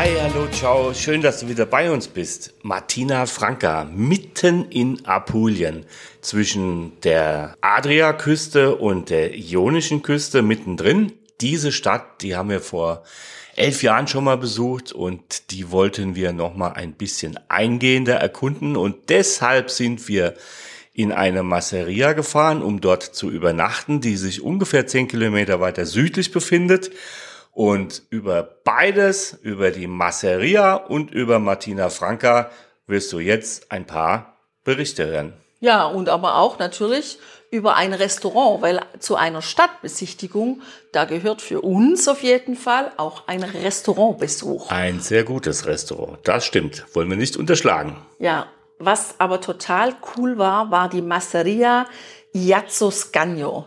Hi, hallo, ciao. Schön, dass du wieder bei uns bist. Martina Franca, mitten in Apulien, zwischen der Adriaküste und der Ionischen Küste mittendrin. Diese Stadt, die haben wir vor elf Jahren schon mal besucht und die wollten wir noch mal ein bisschen eingehender erkunden und deshalb sind wir in eine Masseria gefahren, um dort zu übernachten, die sich ungefähr zehn Kilometer weiter südlich befindet. Und über beides, über die Masseria und über Martina Franca, wirst du jetzt ein paar Berichte hören. Ja, und aber auch natürlich über ein Restaurant, weil zu einer Stadtbesichtigung, da gehört für uns auf jeden Fall auch ein Restaurantbesuch. Ein sehr gutes Restaurant, das stimmt, wollen wir nicht unterschlagen. Ja, was aber total cool war, war die Masseria Iazzo Scagno.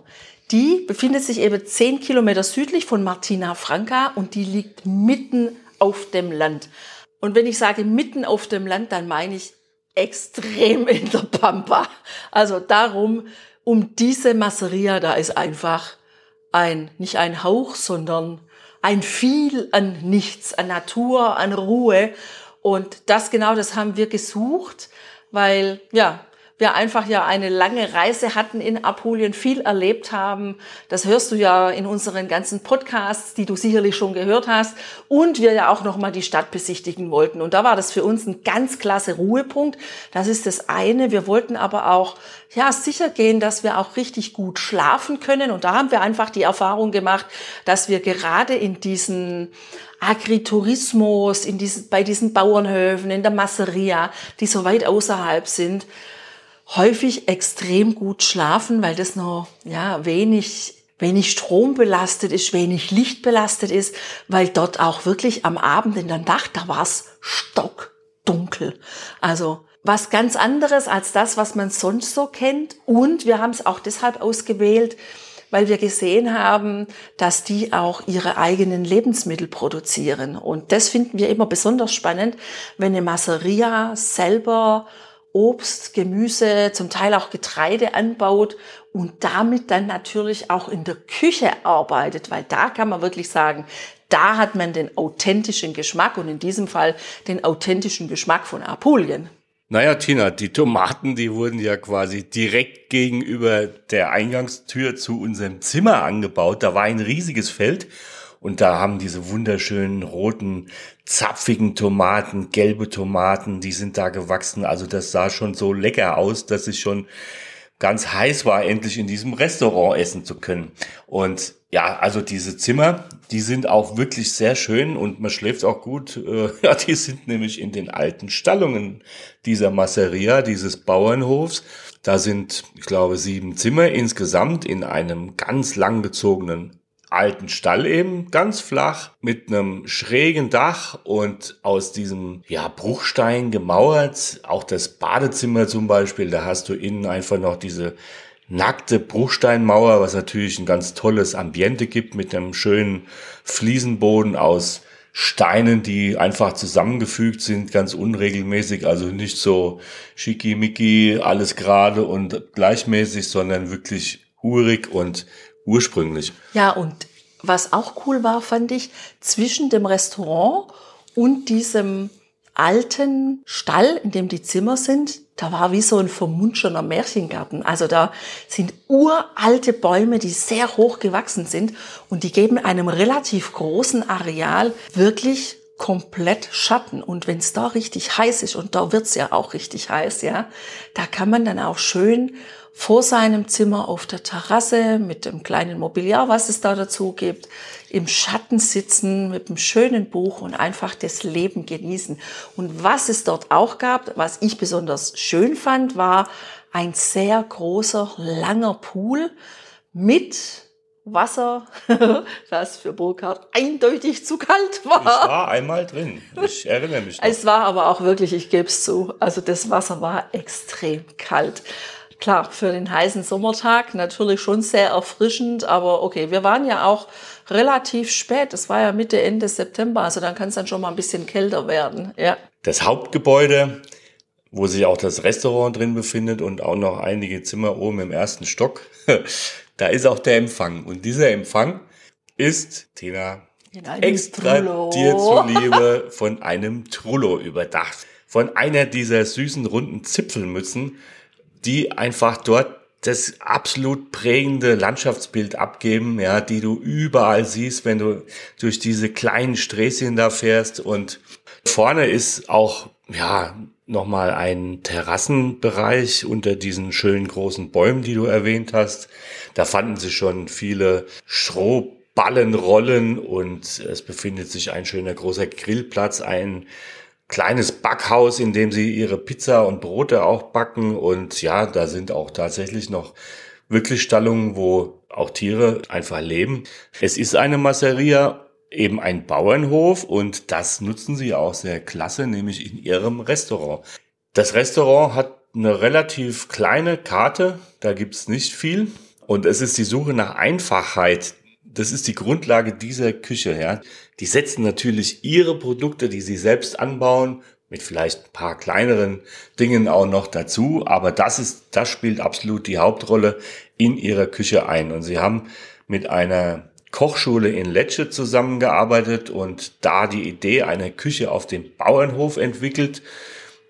Die befindet sich eben zehn Kilometer südlich von Martina Franca und die liegt mitten auf dem Land. Und wenn ich sage mitten auf dem Land, dann meine ich extrem in der Pampa. Also darum, um diese Masseria, da ist einfach ein, nicht ein Hauch, sondern ein viel an nichts, an Natur, an Ruhe. Und das genau, das haben wir gesucht, weil, ja, wir einfach ja eine lange Reise hatten in Apulien, viel erlebt haben. Das hörst du ja in unseren ganzen Podcasts, die du sicherlich schon gehört hast. Und wir ja auch nochmal die Stadt besichtigen wollten. Und da war das für uns ein ganz klasse Ruhepunkt. Das ist das eine. Wir wollten aber auch, ja, sicher gehen, dass wir auch richtig gut schlafen können. Und da haben wir einfach die Erfahrung gemacht, dass wir gerade in diesen Agritourismus, in diesen, bei diesen Bauernhöfen, in der Masseria, die so weit außerhalb sind, häufig extrem gut schlafen, weil das noch ja, wenig, wenig Strom belastet ist, wenig Licht belastet ist, weil dort auch wirklich am Abend in der Nacht, da war es stockdunkel. Also was ganz anderes als das, was man sonst so kennt. Und wir haben es auch deshalb ausgewählt, weil wir gesehen haben, dass die auch ihre eigenen Lebensmittel produzieren. Und das finden wir immer besonders spannend, wenn eine Masseria selber Obst, Gemüse, zum Teil auch Getreide anbaut und damit dann natürlich auch in der Küche arbeitet, weil da kann man wirklich sagen, da hat man den authentischen Geschmack und in diesem Fall den authentischen Geschmack von Apulien. Naja, Tina, die Tomaten, die wurden ja quasi direkt gegenüber der Eingangstür zu unserem Zimmer angebaut. Da war ein riesiges Feld und da haben diese wunderschönen roten, zapfigen Tomaten, gelbe Tomaten, die sind da gewachsen. Also das sah schon so lecker aus, dass ich schon ganz heiß war, endlich in diesem Restaurant essen zu können. Und ja, also diese Zimmer, die sind auch wirklich sehr schön und man schläft auch gut. Äh, ja, die sind nämlich in den alten Stallungen dieser Masseria, dieses Bauernhofs. Da sind, ich glaube, sieben Zimmer insgesamt in einem ganz langgezogenen alten Stall eben, ganz flach, mit einem schrägen Dach und aus diesem, ja, Bruchstein gemauert. Auch das Badezimmer zum Beispiel, da hast du innen einfach noch diese nackte Bruchsteinmauer, was natürlich ein ganz tolles Ambiente gibt mit einem schönen Fliesenboden aus Steinen, die einfach zusammengefügt sind, ganz unregelmäßig, also nicht so schickimicki, alles gerade und gleichmäßig, sondern wirklich urig und ursprünglich. Ja, und was auch cool war, fand ich, zwischen dem Restaurant und diesem alten Stall, in dem die Zimmer sind, da war wie so ein vermunschener Märchengarten. Also da sind uralte Bäume, die sehr hoch gewachsen sind und die geben einem relativ großen Areal wirklich komplett Schatten. Und wenn es da richtig heiß ist, und da wird's ja auch richtig heiß, ja, da kann man dann auch schön vor seinem Zimmer auf der Terrasse mit dem kleinen Mobiliar, was es da dazu gibt, im Schatten sitzen mit einem schönen Buch und einfach das Leben genießen. Und was es dort auch gab, was ich besonders schön fand, war ein sehr großer, langer Pool mit Wasser, das für Burkhard eindeutig zu kalt war. Ich war einmal drin. Ich erinnere mich. Noch. Es war aber auch wirklich, ich gebe es zu, also das Wasser war extrem kalt. Klar, für den heißen Sommertag natürlich schon sehr erfrischend, aber okay, wir waren ja auch relativ spät. Es war ja Mitte, Ende September, also dann kann es dann schon mal ein bisschen kälter werden. Ja. Das Hauptgebäude, wo sich auch das Restaurant drin befindet und auch noch einige Zimmer oben im ersten Stock, da ist auch der Empfang. Und dieser Empfang ist, Tina, extra Trullo. dir zuliebe von einem Trullo überdacht. Von einer dieser süßen runden Zipfelmützen, die einfach dort das absolut prägende Landschaftsbild abgeben, ja, die du überall siehst, wenn du durch diese kleinen Sträßchen da fährst und vorne ist auch, ja, nochmal ein Terrassenbereich unter diesen schönen großen Bäumen, die du erwähnt hast. Da fanden sich schon viele Strohballenrollen und es befindet sich ein schöner großer Grillplatz, ein kleines Backhaus, in dem sie ihre Pizza und Brote auch backen. Und ja, da sind auch tatsächlich noch wirklich Stallungen, wo auch Tiere einfach leben. Es ist eine Masseria, eben ein Bauernhof und das nutzen sie auch sehr klasse, nämlich in ihrem Restaurant. Das Restaurant hat eine relativ kleine Karte, da gibt's nicht viel. Und es ist die Suche nach Einfachheit, das ist die Grundlage dieser Küche, ja. Die setzen natürlich ihre Produkte, die sie selbst anbauen, mit vielleicht ein paar kleineren Dingen auch noch dazu, aber das ist, das spielt absolut die Hauptrolle in ihrer Küche ein. Und sie haben mit einer Kochschule in Lecce zusammengearbeitet und da die Idee einer Küche auf dem Bauernhof entwickelt,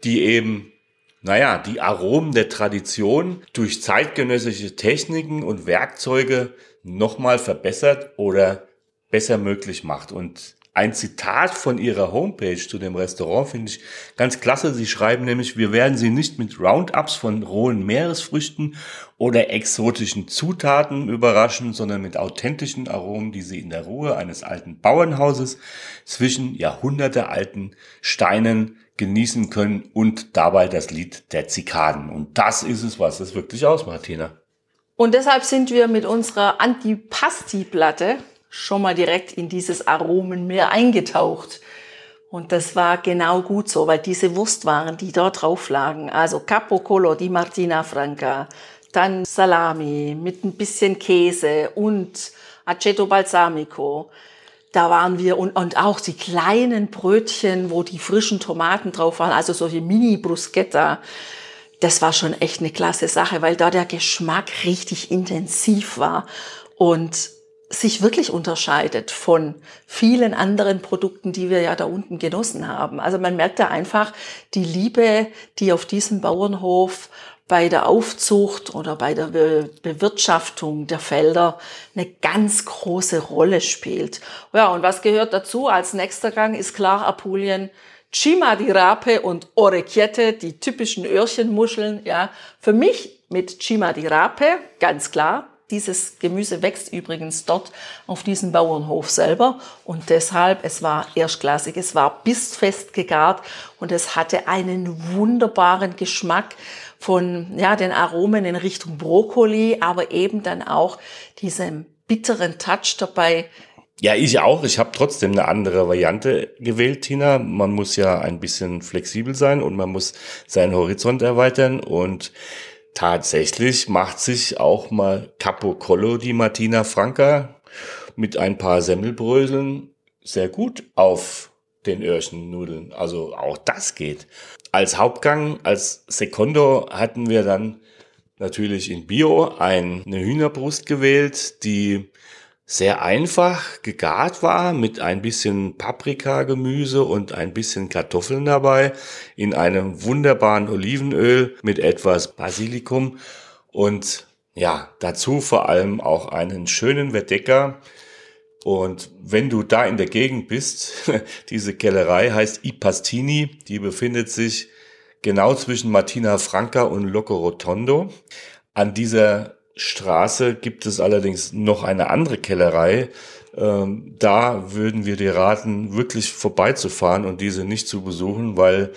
die eben, naja, die Aromen der Tradition durch zeitgenössische Techniken und Werkzeuge nochmal verbessert oder besser möglich macht. Und ein Zitat von ihrer Homepage zu dem Restaurant finde ich ganz klasse. Sie schreiben nämlich, wir werden Sie nicht mit Roundups von rohen Meeresfrüchten oder exotischen Zutaten überraschen, sondern mit authentischen Aromen, die Sie in der Ruhe eines alten Bauernhauses zwischen jahrhundertealten Steinen genießen können und dabei das Lied der Zikaden. Und das ist es, was es wirklich ausmacht, Tina. Und deshalb sind wir mit unserer Antipasti-Platte schon mal direkt in dieses Aromenmeer eingetaucht. Und das war genau gut so, weil diese Wurstwaren, die dort drauf lagen, also Capocolo di Martina Franca, dann Salami mit ein bisschen Käse und Aceto Balsamico, da waren wir und, und auch die kleinen Brötchen, wo die frischen Tomaten drauf waren, also solche Mini-Bruschetta das war schon echt eine klasse Sache, weil da der Geschmack richtig intensiv war und sich wirklich unterscheidet von vielen anderen Produkten, die wir ja da unten genossen haben. Also man merkt da einfach die Liebe, die auf diesem Bauernhof bei der Aufzucht oder bei der Bewirtschaftung der Felder eine ganz große Rolle spielt. Ja, und was gehört dazu? Als nächster Gang ist klar Apulien Chima die Rape und Orecchiette, die typischen Öhrchenmuscheln, ja. Für mich mit Chima die Rape, ganz klar. Dieses Gemüse wächst übrigens dort auf diesem Bauernhof selber und deshalb, es war erstklassig, es war bissfest gegart und es hatte einen wunderbaren Geschmack von, ja, den Aromen in Richtung Brokkoli, aber eben dann auch diesem bitteren Touch dabei, ja, ich auch. Ich habe trotzdem eine andere Variante gewählt, Tina. Man muss ja ein bisschen flexibel sein und man muss seinen Horizont erweitern. Und tatsächlich macht sich auch mal Capo Collo die Martina Franca mit ein paar Semmelbröseln sehr gut auf den Öhrchennudeln. Also auch das geht. Als Hauptgang, als Secondo hatten wir dann natürlich in Bio eine Hühnerbrust gewählt, die sehr einfach gegart war mit ein bisschen Paprikagemüse und ein bisschen Kartoffeln dabei in einem wunderbaren Olivenöl mit etwas Basilikum und ja, dazu vor allem auch einen schönen Verdecker. Und wenn du da in der Gegend bist, diese Kellerei heißt I Pastini, die befindet sich genau zwischen Martina Franca und Loco Rotondo. An dieser Straße gibt es allerdings noch eine andere Kellerei. Ähm, da würden wir dir raten, wirklich vorbeizufahren und diese nicht zu besuchen, weil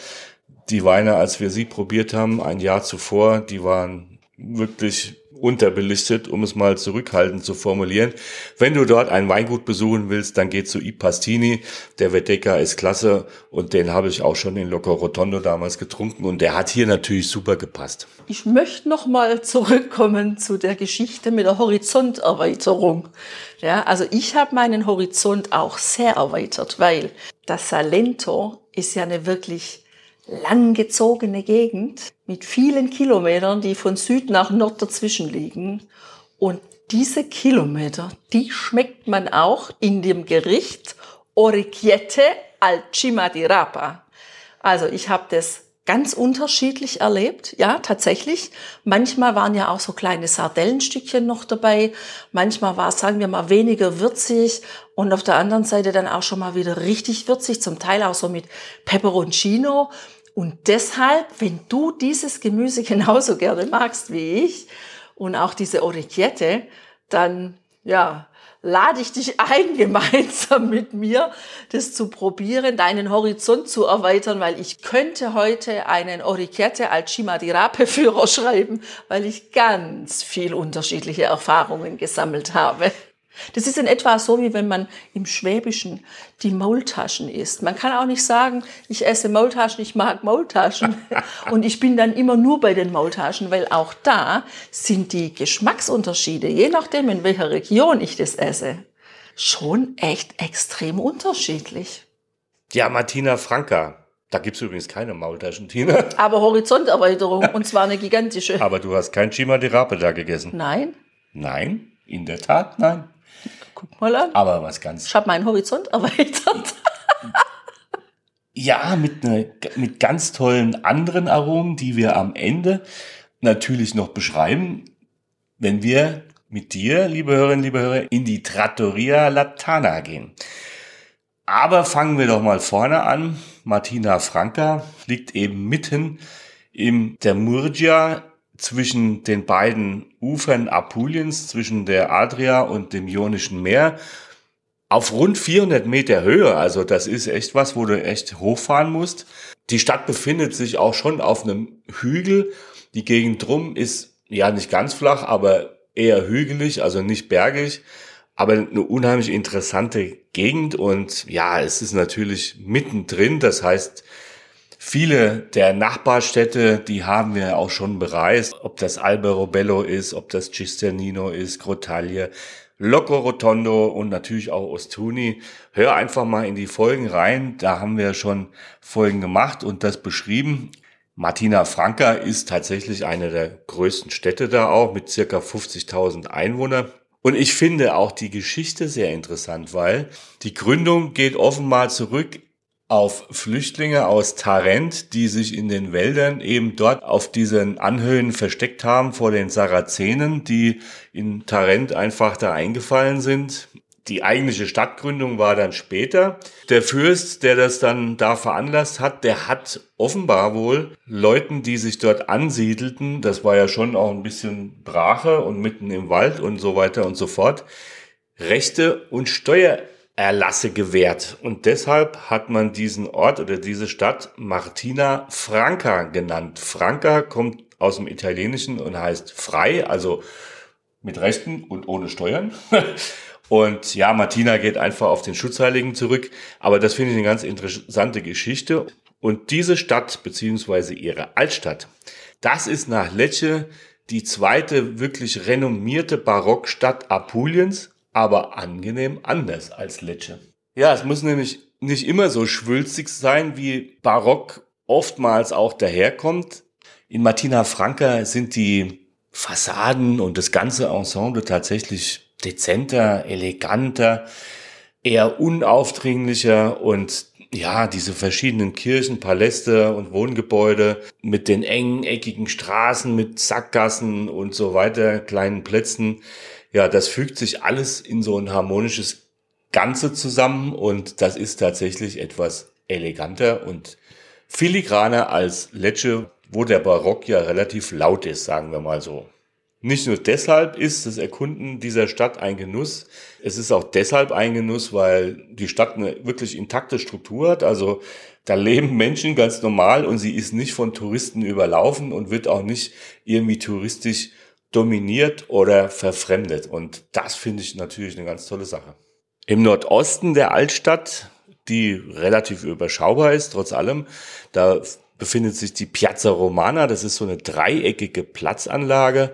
die Weine, als wir sie probiert haben, ein Jahr zuvor, die waren wirklich unterbelichtet, um es mal zurückhaltend zu formulieren. Wenn du dort ein Weingut besuchen willst, dann geh zu I Pastini. Der Verdecker ist klasse und den habe ich auch schon in Loco Rotondo damals getrunken und der hat hier natürlich super gepasst. Ich möchte noch mal zurückkommen zu der Geschichte mit der Horizonterweiterung. Ja, also ich habe meinen Horizont auch sehr erweitert, weil das Salento ist ja eine wirklich langgezogene Gegend mit vielen Kilometern, die von Süd nach Nord dazwischen liegen. Und diese Kilometer, die schmeckt man auch in dem Gericht Orecchiette al Cima di Rapa. Also ich habe das ganz unterschiedlich erlebt, ja, tatsächlich. Manchmal waren ja auch so kleine Sardellenstückchen noch dabei. Manchmal war es, sagen wir mal, weniger würzig und auf der anderen Seite dann auch schon mal wieder richtig würzig, zum Teil auch so mit Peperoncino. Und deshalb, wenn du dieses Gemüse genauso gerne magst wie ich und auch diese Orecchiette, dann, ja, lade ich dich ein, gemeinsam mit mir das zu probieren, deinen Horizont zu erweitern, weil ich könnte heute einen Orecchiette al Cima di Rape Führer schreiben, weil ich ganz viel unterschiedliche Erfahrungen gesammelt habe. Das ist in etwa so, wie wenn man im Schwäbischen die Maultaschen isst. Man kann auch nicht sagen, ich esse Maultaschen, ich mag Maultaschen. Und ich bin dann immer nur bei den Maultaschen, weil auch da sind die Geschmacksunterschiede, je nachdem, in welcher Region ich das esse, schon echt extrem unterschiedlich. Ja, Martina Franka. Da gibt's übrigens keine Maultaschen, Tina. Aber Horizonterweiterung, und zwar eine gigantische. Aber du hast kein Chima di Rape da gegessen. Nein. Nein, in der Tat, nein. Guck mal an. Aber was ganz. Ich habe meinen Horizont erweitert. ja, mit, ne, mit ganz tollen anderen Aromen, die wir am Ende natürlich noch beschreiben, wenn wir mit dir, liebe Hörerinnen, liebe Hörer, in die Trattoria Latana gehen. Aber fangen wir doch mal vorne an. Martina Franca liegt eben mitten im der Murgia zwischen den beiden Ufern Apuliens, zwischen der Adria und dem Ionischen Meer, auf rund 400 Meter Höhe. Also das ist echt was, wo du echt hochfahren musst. Die Stadt befindet sich auch schon auf einem Hügel. Die Gegend drum ist ja nicht ganz flach, aber eher hügelig, also nicht bergig. Aber eine unheimlich interessante Gegend und ja, es ist natürlich mittendrin. Das heißt, Viele der Nachbarstädte, die haben wir auch schon bereist, ob das Alberobello ist, ob das Cisternino ist, Grottaglie, Loco Rotondo und natürlich auch Ostuni. Hör einfach mal in die Folgen rein, da haben wir schon Folgen gemacht und das beschrieben. Martina Franca ist tatsächlich eine der größten Städte da auch mit circa 50.000 Einwohnern. Und ich finde auch die Geschichte sehr interessant, weil die Gründung geht offenbar zurück auf Flüchtlinge aus Tarent, die sich in den Wäldern eben dort auf diesen Anhöhen versteckt haben vor den Sarazenen, die in Tarent einfach da eingefallen sind. Die eigentliche Stadtgründung war dann später. Der Fürst, der das dann da veranlasst hat, der hat offenbar wohl Leuten, die sich dort ansiedelten, das war ja schon auch ein bisschen Brache und mitten im Wald und so weiter und so fort, Rechte und Steuer Erlasse gewährt. Und deshalb hat man diesen Ort oder diese Stadt Martina Franca genannt. Franca kommt aus dem Italienischen und heißt frei, also mit Rechten und ohne Steuern. Und ja, Martina geht einfach auf den Schutzheiligen zurück. Aber das finde ich eine ganz interessante Geschichte. Und diese Stadt, beziehungsweise ihre Altstadt, das ist nach Lecce die zweite wirklich renommierte Barockstadt Apuliens aber angenehm anders als Lecce. Ja, es muss nämlich nicht immer so schwülstig sein, wie Barock oftmals auch daherkommt. In Martina Franca sind die Fassaden und das ganze Ensemble tatsächlich dezenter, eleganter, eher unaufdringlicher und ja, diese verschiedenen Kirchen, Paläste und Wohngebäude mit den engen, eckigen Straßen, mit Sackgassen und so weiter, kleinen Plätzen, ja, das fügt sich alles in so ein harmonisches Ganze zusammen und das ist tatsächlich etwas eleganter und filigraner als Lecce, wo der Barock ja relativ laut ist, sagen wir mal so. Nicht nur deshalb ist das Erkunden dieser Stadt ein Genuss, es ist auch deshalb ein Genuss, weil die Stadt eine wirklich intakte Struktur hat. Also da leben Menschen ganz normal und sie ist nicht von Touristen überlaufen und wird auch nicht irgendwie touristisch dominiert oder verfremdet. Und das finde ich natürlich eine ganz tolle Sache. Im Nordosten der Altstadt, die relativ überschaubar ist, trotz allem, da befindet sich die Piazza Romana. Das ist so eine dreieckige Platzanlage.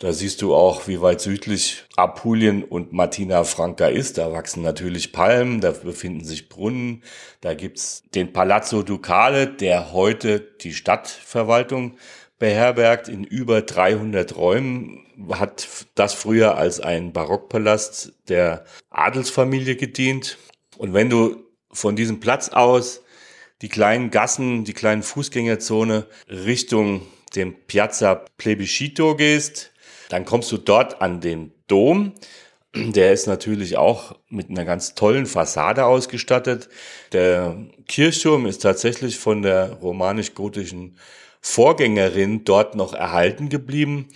Da siehst du auch, wie weit südlich Apulien und Martina Franca ist. Da wachsen natürlich Palmen, da befinden sich Brunnen. Da gibt's den Palazzo Ducale, der heute die Stadtverwaltung beherbergt in über 300 Räumen, hat das früher als ein Barockpalast der Adelsfamilie gedient. Und wenn du von diesem Platz aus die kleinen Gassen, die kleinen Fußgängerzone Richtung dem Piazza Plebiscito gehst, dann kommst du dort an den Dom. Der ist natürlich auch mit einer ganz tollen Fassade ausgestattet. Der Kirchturm ist tatsächlich von der romanisch-gotischen Vorgängerin dort noch erhalten geblieben.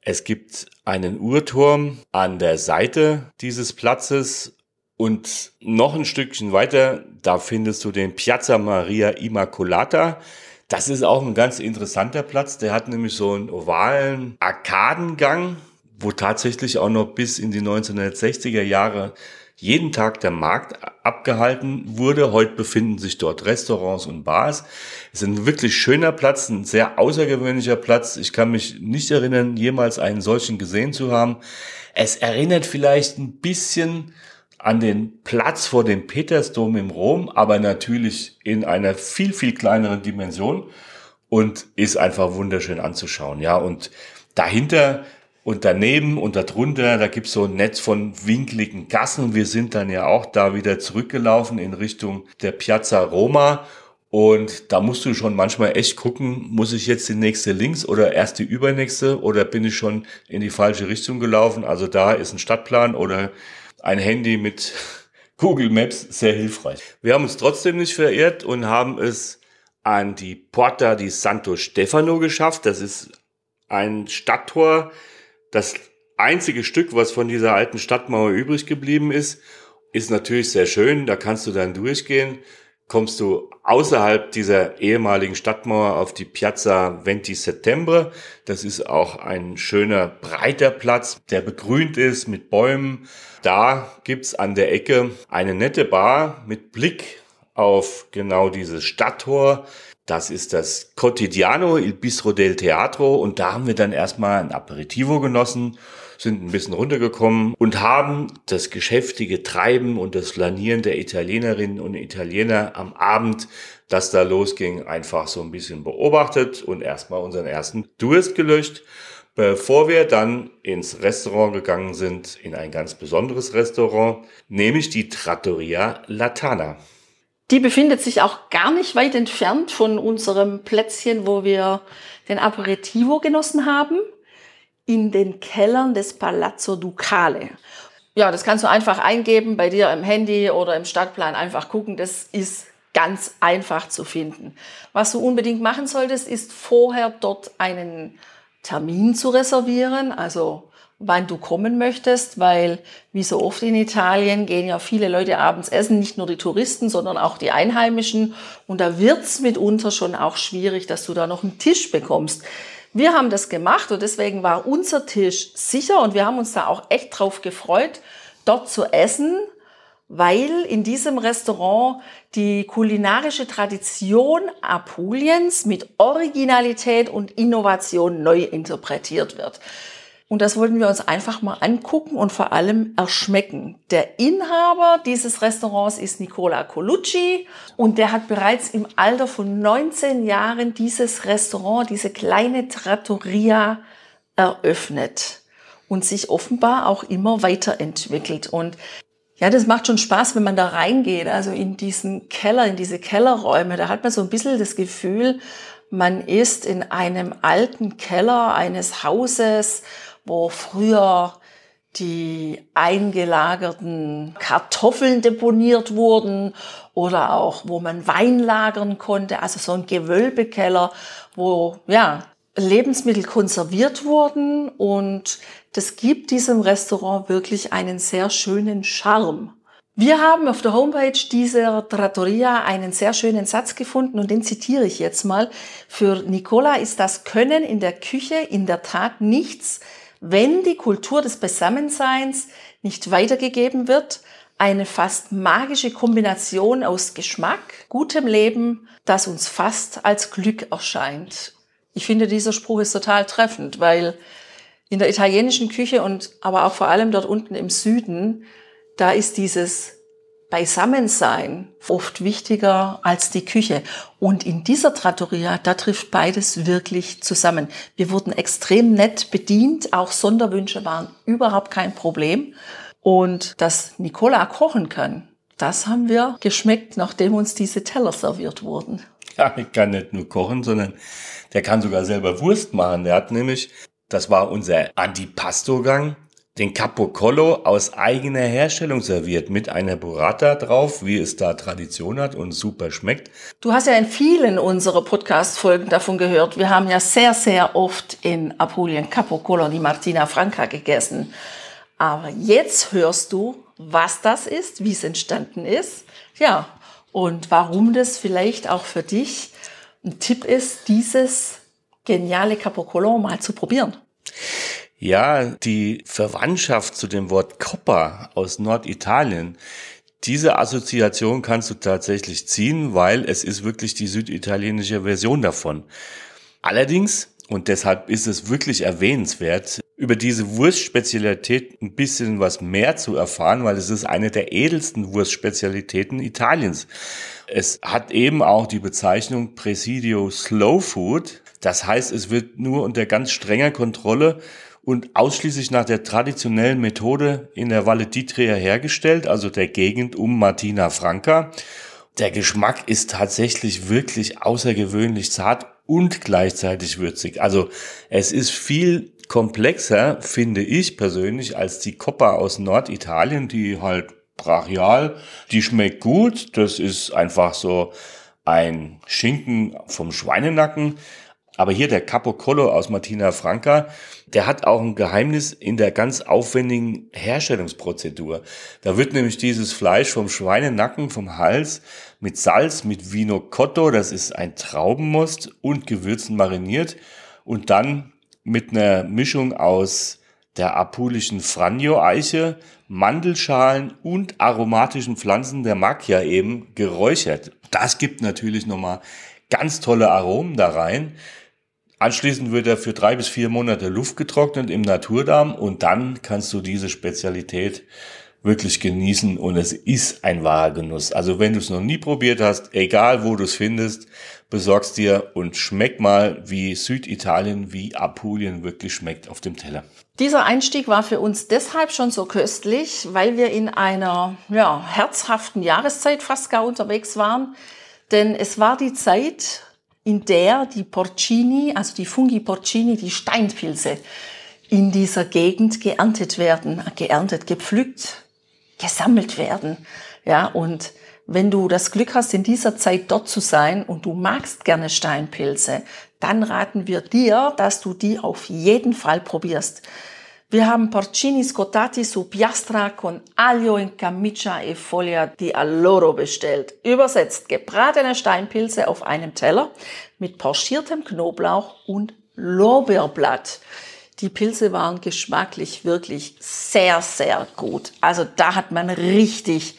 Es gibt einen Uhrturm an der Seite dieses Platzes und noch ein Stückchen weiter, da findest du den Piazza Maria Immacolata. Das ist auch ein ganz interessanter Platz. Der hat nämlich so einen ovalen Arkadengang, wo tatsächlich auch noch bis in die 1960er Jahre jeden Tag der Markt abgehalten wurde. Heute befinden sich dort Restaurants und Bars. Es ist ein wirklich schöner Platz, ein sehr außergewöhnlicher Platz. Ich kann mich nicht erinnern, jemals einen solchen gesehen zu haben. Es erinnert vielleicht ein bisschen an den Platz vor dem Petersdom im Rom, aber natürlich in einer viel, viel kleineren Dimension und ist einfach wunderschön anzuschauen. Ja, und dahinter und daneben und darunter, da gibt's so ein Netz von winkligen Gassen. Wir sind dann ja auch da wieder zurückgelaufen in Richtung der Piazza Roma. Und da musst du schon manchmal echt gucken, muss ich jetzt die nächste links oder erst die übernächste oder bin ich schon in die falsche Richtung gelaufen? Also da ist ein Stadtplan oder ein Handy mit Google Maps sehr hilfreich. Wir haben uns trotzdem nicht verirrt und haben es an die Porta di Santo Stefano geschafft. Das ist ein Stadttor, das einzige Stück, was von dieser alten Stadtmauer übrig geblieben ist, ist natürlich sehr schön. Da kannst du dann durchgehen. Kommst du außerhalb dieser ehemaligen Stadtmauer auf die Piazza Venti Settembre. Das ist auch ein schöner, breiter Platz, der begrünt ist mit Bäumen. Da gibt's an der Ecke eine nette Bar mit Blick auf genau dieses Stadttor. Das ist das Cotidiano, Il Bistro del Teatro. Und da haben wir dann erstmal ein Aperitivo genossen, sind ein bisschen runtergekommen und haben das geschäftige Treiben und das Flanieren der Italienerinnen und Italiener am Abend, das da losging, einfach so ein bisschen beobachtet und erstmal unseren ersten Durst gelöscht, bevor wir dann ins Restaurant gegangen sind, in ein ganz besonderes Restaurant, nämlich die Trattoria Latana. Die befindet sich auch gar nicht weit entfernt von unserem Plätzchen, wo wir den Aperitivo genossen haben, in den Kellern des Palazzo Ducale. Ja, das kannst du einfach eingeben bei dir im Handy oder im Stadtplan einfach gucken. Das ist ganz einfach zu finden. Was du unbedingt machen solltest, ist vorher dort einen Termin zu reservieren, also wann du kommen möchtest, weil wie so oft in Italien gehen ja viele Leute abends essen, nicht nur die Touristen, sondern auch die Einheimischen. Und da wird's mitunter schon auch schwierig, dass du da noch einen Tisch bekommst. Wir haben das gemacht und deswegen war unser Tisch sicher und wir haben uns da auch echt drauf gefreut, dort zu essen, weil in diesem Restaurant die kulinarische Tradition Apuliens mit Originalität und Innovation neu interpretiert wird. Und das wollten wir uns einfach mal angucken und vor allem erschmecken. Der Inhaber dieses Restaurants ist Nicola Colucci und der hat bereits im Alter von 19 Jahren dieses Restaurant, diese kleine Trattoria eröffnet und sich offenbar auch immer weiterentwickelt. Und ja, das macht schon Spaß, wenn man da reingeht, also in diesen Keller, in diese Kellerräume. Da hat man so ein bisschen das Gefühl, man ist in einem alten Keller eines Hauses wo früher die eingelagerten Kartoffeln deponiert wurden oder auch wo man Wein lagern konnte, also so ein Gewölbekeller, wo ja Lebensmittel konserviert wurden und das gibt diesem Restaurant wirklich einen sehr schönen Charme. Wir haben auf der Homepage dieser Trattoria einen sehr schönen Satz gefunden und den zitiere ich jetzt mal. Für Nicola ist das Können in der Küche in der Tat nichts, wenn die Kultur des Beisammenseins nicht weitergegeben wird, eine fast magische Kombination aus Geschmack, gutem Leben, das uns fast als Glück erscheint. Ich finde, dieser Spruch ist total treffend, weil in der italienischen Küche und aber auch vor allem dort unten im Süden da ist dieses Beisammensein oft wichtiger als die Küche. Und in dieser Trattoria, da trifft beides wirklich zusammen. Wir wurden extrem nett bedient, auch Sonderwünsche waren überhaupt kein Problem. Und dass Nicola kochen kann, das haben wir geschmeckt, nachdem uns diese Teller serviert wurden. Ja, ich kann nicht nur kochen, sondern der kann sogar selber Wurst machen. Der hat nämlich, das war unser Antipasto-Gang, den Capocollo aus eigener Herstellung serviert mit einer Burrata drauf, wie es da Tradition hat und super schmeckt. Du hast ja in vielen unserer Podcast-Folgen davon gehört. Wir haben ja sehr, sehr oft in Apulien Capocollo die Martina Franca gegessen. Aber jetzt hörst du, was das ist, wie es entstanden ist. Ja, und warum das vielleicht auch für dich ein Tipp ist, dieses geniale Capocollo mal zu probieren. Ja, die Verwandtschaft zu dem Wort Coppa aus Norditalien, diese Assoziation kannst du tatsächlich ziehen, weil es ist wirklich die süditalienische Version davon. Allerdings, und deshalb ist es wirklich erwähnenswert, über diese Wurstspezialität ein bisschen was mehr zu erfahren, weil es ist eine der edelsten Wurstspezialitäten Italiens. Es hat eben auch die Bezeichnung Presidio Slow Food. Das heißt, es wird nur unter ganz strenger Kontrolle und ausschließlich nach der traditionellen Methode in der Valle d'Itria hergestellt, also der Gegend um Martina Franca. Der Geschmack ist tatsächlich wirklich außergewöhnlich zart und gleichzeitig würzig. Also es ist viel komplexer, finde ich persönlich, als die Coppa aus Norditalien, die halt brachial, die schmeckt gut. Das ist einfach so ein Schinken vom Schweinenacken. Aber hier der Capocollo aus Martina Franca, der hat auch ein Geheimnis in der ganz aufwendigen Herstellungsprozedur. Da wird nämlich dieses Fleisch vom Schweinenacken, vom Hals mit Salz, mit Vino Cotto, das ist ein Traubenmost und Gewürzen mariniert und dann mit einer Mischung aus der apulischen Franjo-Eiche, Mandelschalen und aromatischen Pflanzen der Macchia eben geräuchert. Das gibt natürlich nochmal ganz tolle Aromen da rein. Anschließend wird er für drei bis vier Monate Luft getrocknet im Naturdarm und dann kannst du diese Spezialität wirklich genießen und es ist ein wahrer Genuss. Also wenn du es noch nie probiert hast, egal wo du es findest, besorgst dir und schmeck mal, wie Süditalien, wie Apulien wirklich schmeckt auf dem Teller. Dieser Einstieg war für uns deshalb schon so köstlich, weil wir in einer ja, herzhaften Jahreszeit fast gar unterwegs waren. Denn es war die Zeit, in der die Porcini, also die Fungi Porcini, die Steinpilze, in dieser Gegend geerntet werden, geerntet, gepflückt, gesammelt werden. Ja, und wenn du das Glück hast, in dieser Zeit dort zu sein und du magst gerne Steinpilze, dann raten wir dir, dass du die auf jeden Fall probierst. Wir haben Porcini scottati su piastra con aglio in camicia e foglia di alloro bestellt. Übersetzt gebratene Steinpilze auf einem Teller mit pochiertem Knoblauch und Lorbeerblatt. Die Pilze waren geschmacklich wirklich sehr, sehr gut. Also da hat man richtig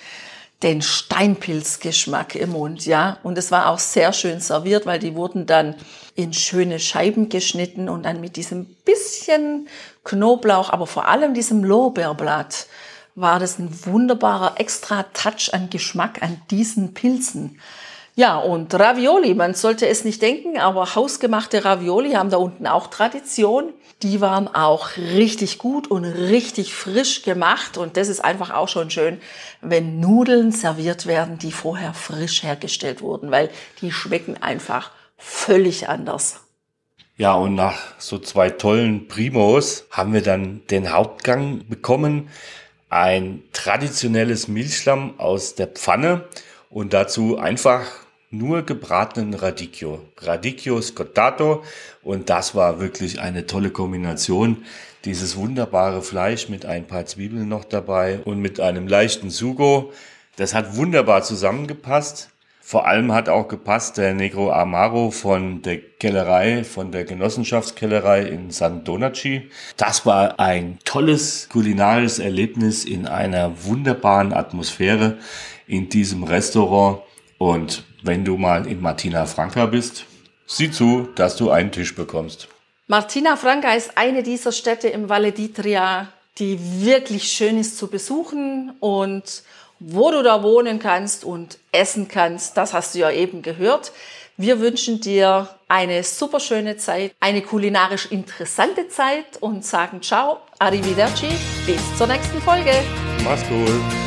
den Steinpilzgeschmack im Mund, ja. Und es war auch sehr schön serviert, weil die wurden dann in schöne Scheiben geschnitten und dann mit diesem bisschen Knoblauch, aber vor allem diesem Lorbeerblatt war das ein wunderbarer extra Touch an Geschmack an diesen Pilzen. Ja, und Ravioli, man sollte es nicht denken, aber hausgemachte Ravioli haben da unten auch Tradition. Die waren auch richtig gut und richtig frisch gemacht und das ist einfach auch schon schön, wenn Nudeln serviert werden, die vorher frisch hergestellt wurden, weil die schmecken einfach völlig anders. Ja, und nach so zwei tollen Primos haben wir dann den Hauptgang bekommen. Ein traditionelles Milchlamm aus der Pfanne und dazu einfach nur gebratenen Radicchio. Radicchio scottato. Und das war wirklich eine tolle Kombination. Dieses wunderbare Fleisch mit ein paar Zwiebeln noch dabei und mit einem leichten Sugo. Das hat wunderbar zusammengepasst. Vor allem hat auch gepasst der Negro Amaro von der Kellerei, von der Genossenschaftskellerei in San Donaci. Das war ein tolles kulinarisches Erlebnis in einer wunderbaren Atmosphäre in diesem Restaurant. Und wenn du mal in Martina Franca bist, sieh zu, dass du einen Tisch bekommst. Martina Franca ist eine dieser Städte im Valle d'Itria, die wirklich schön ist zu besuchen und wo du da wohnen kannst und essen kannst. Das hast du ja eben gehört. Wir wünschen dir eine super schöne Zeit, eine kulinarisch interessante Zeit und sagen ciao, arrivederci, bis zur nächsten Folge. Mach's gut.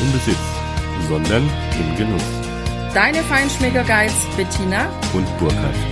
im Besitz, sondern im Genuss. Deine Feinschmecker Guides Bettina und Burkhard.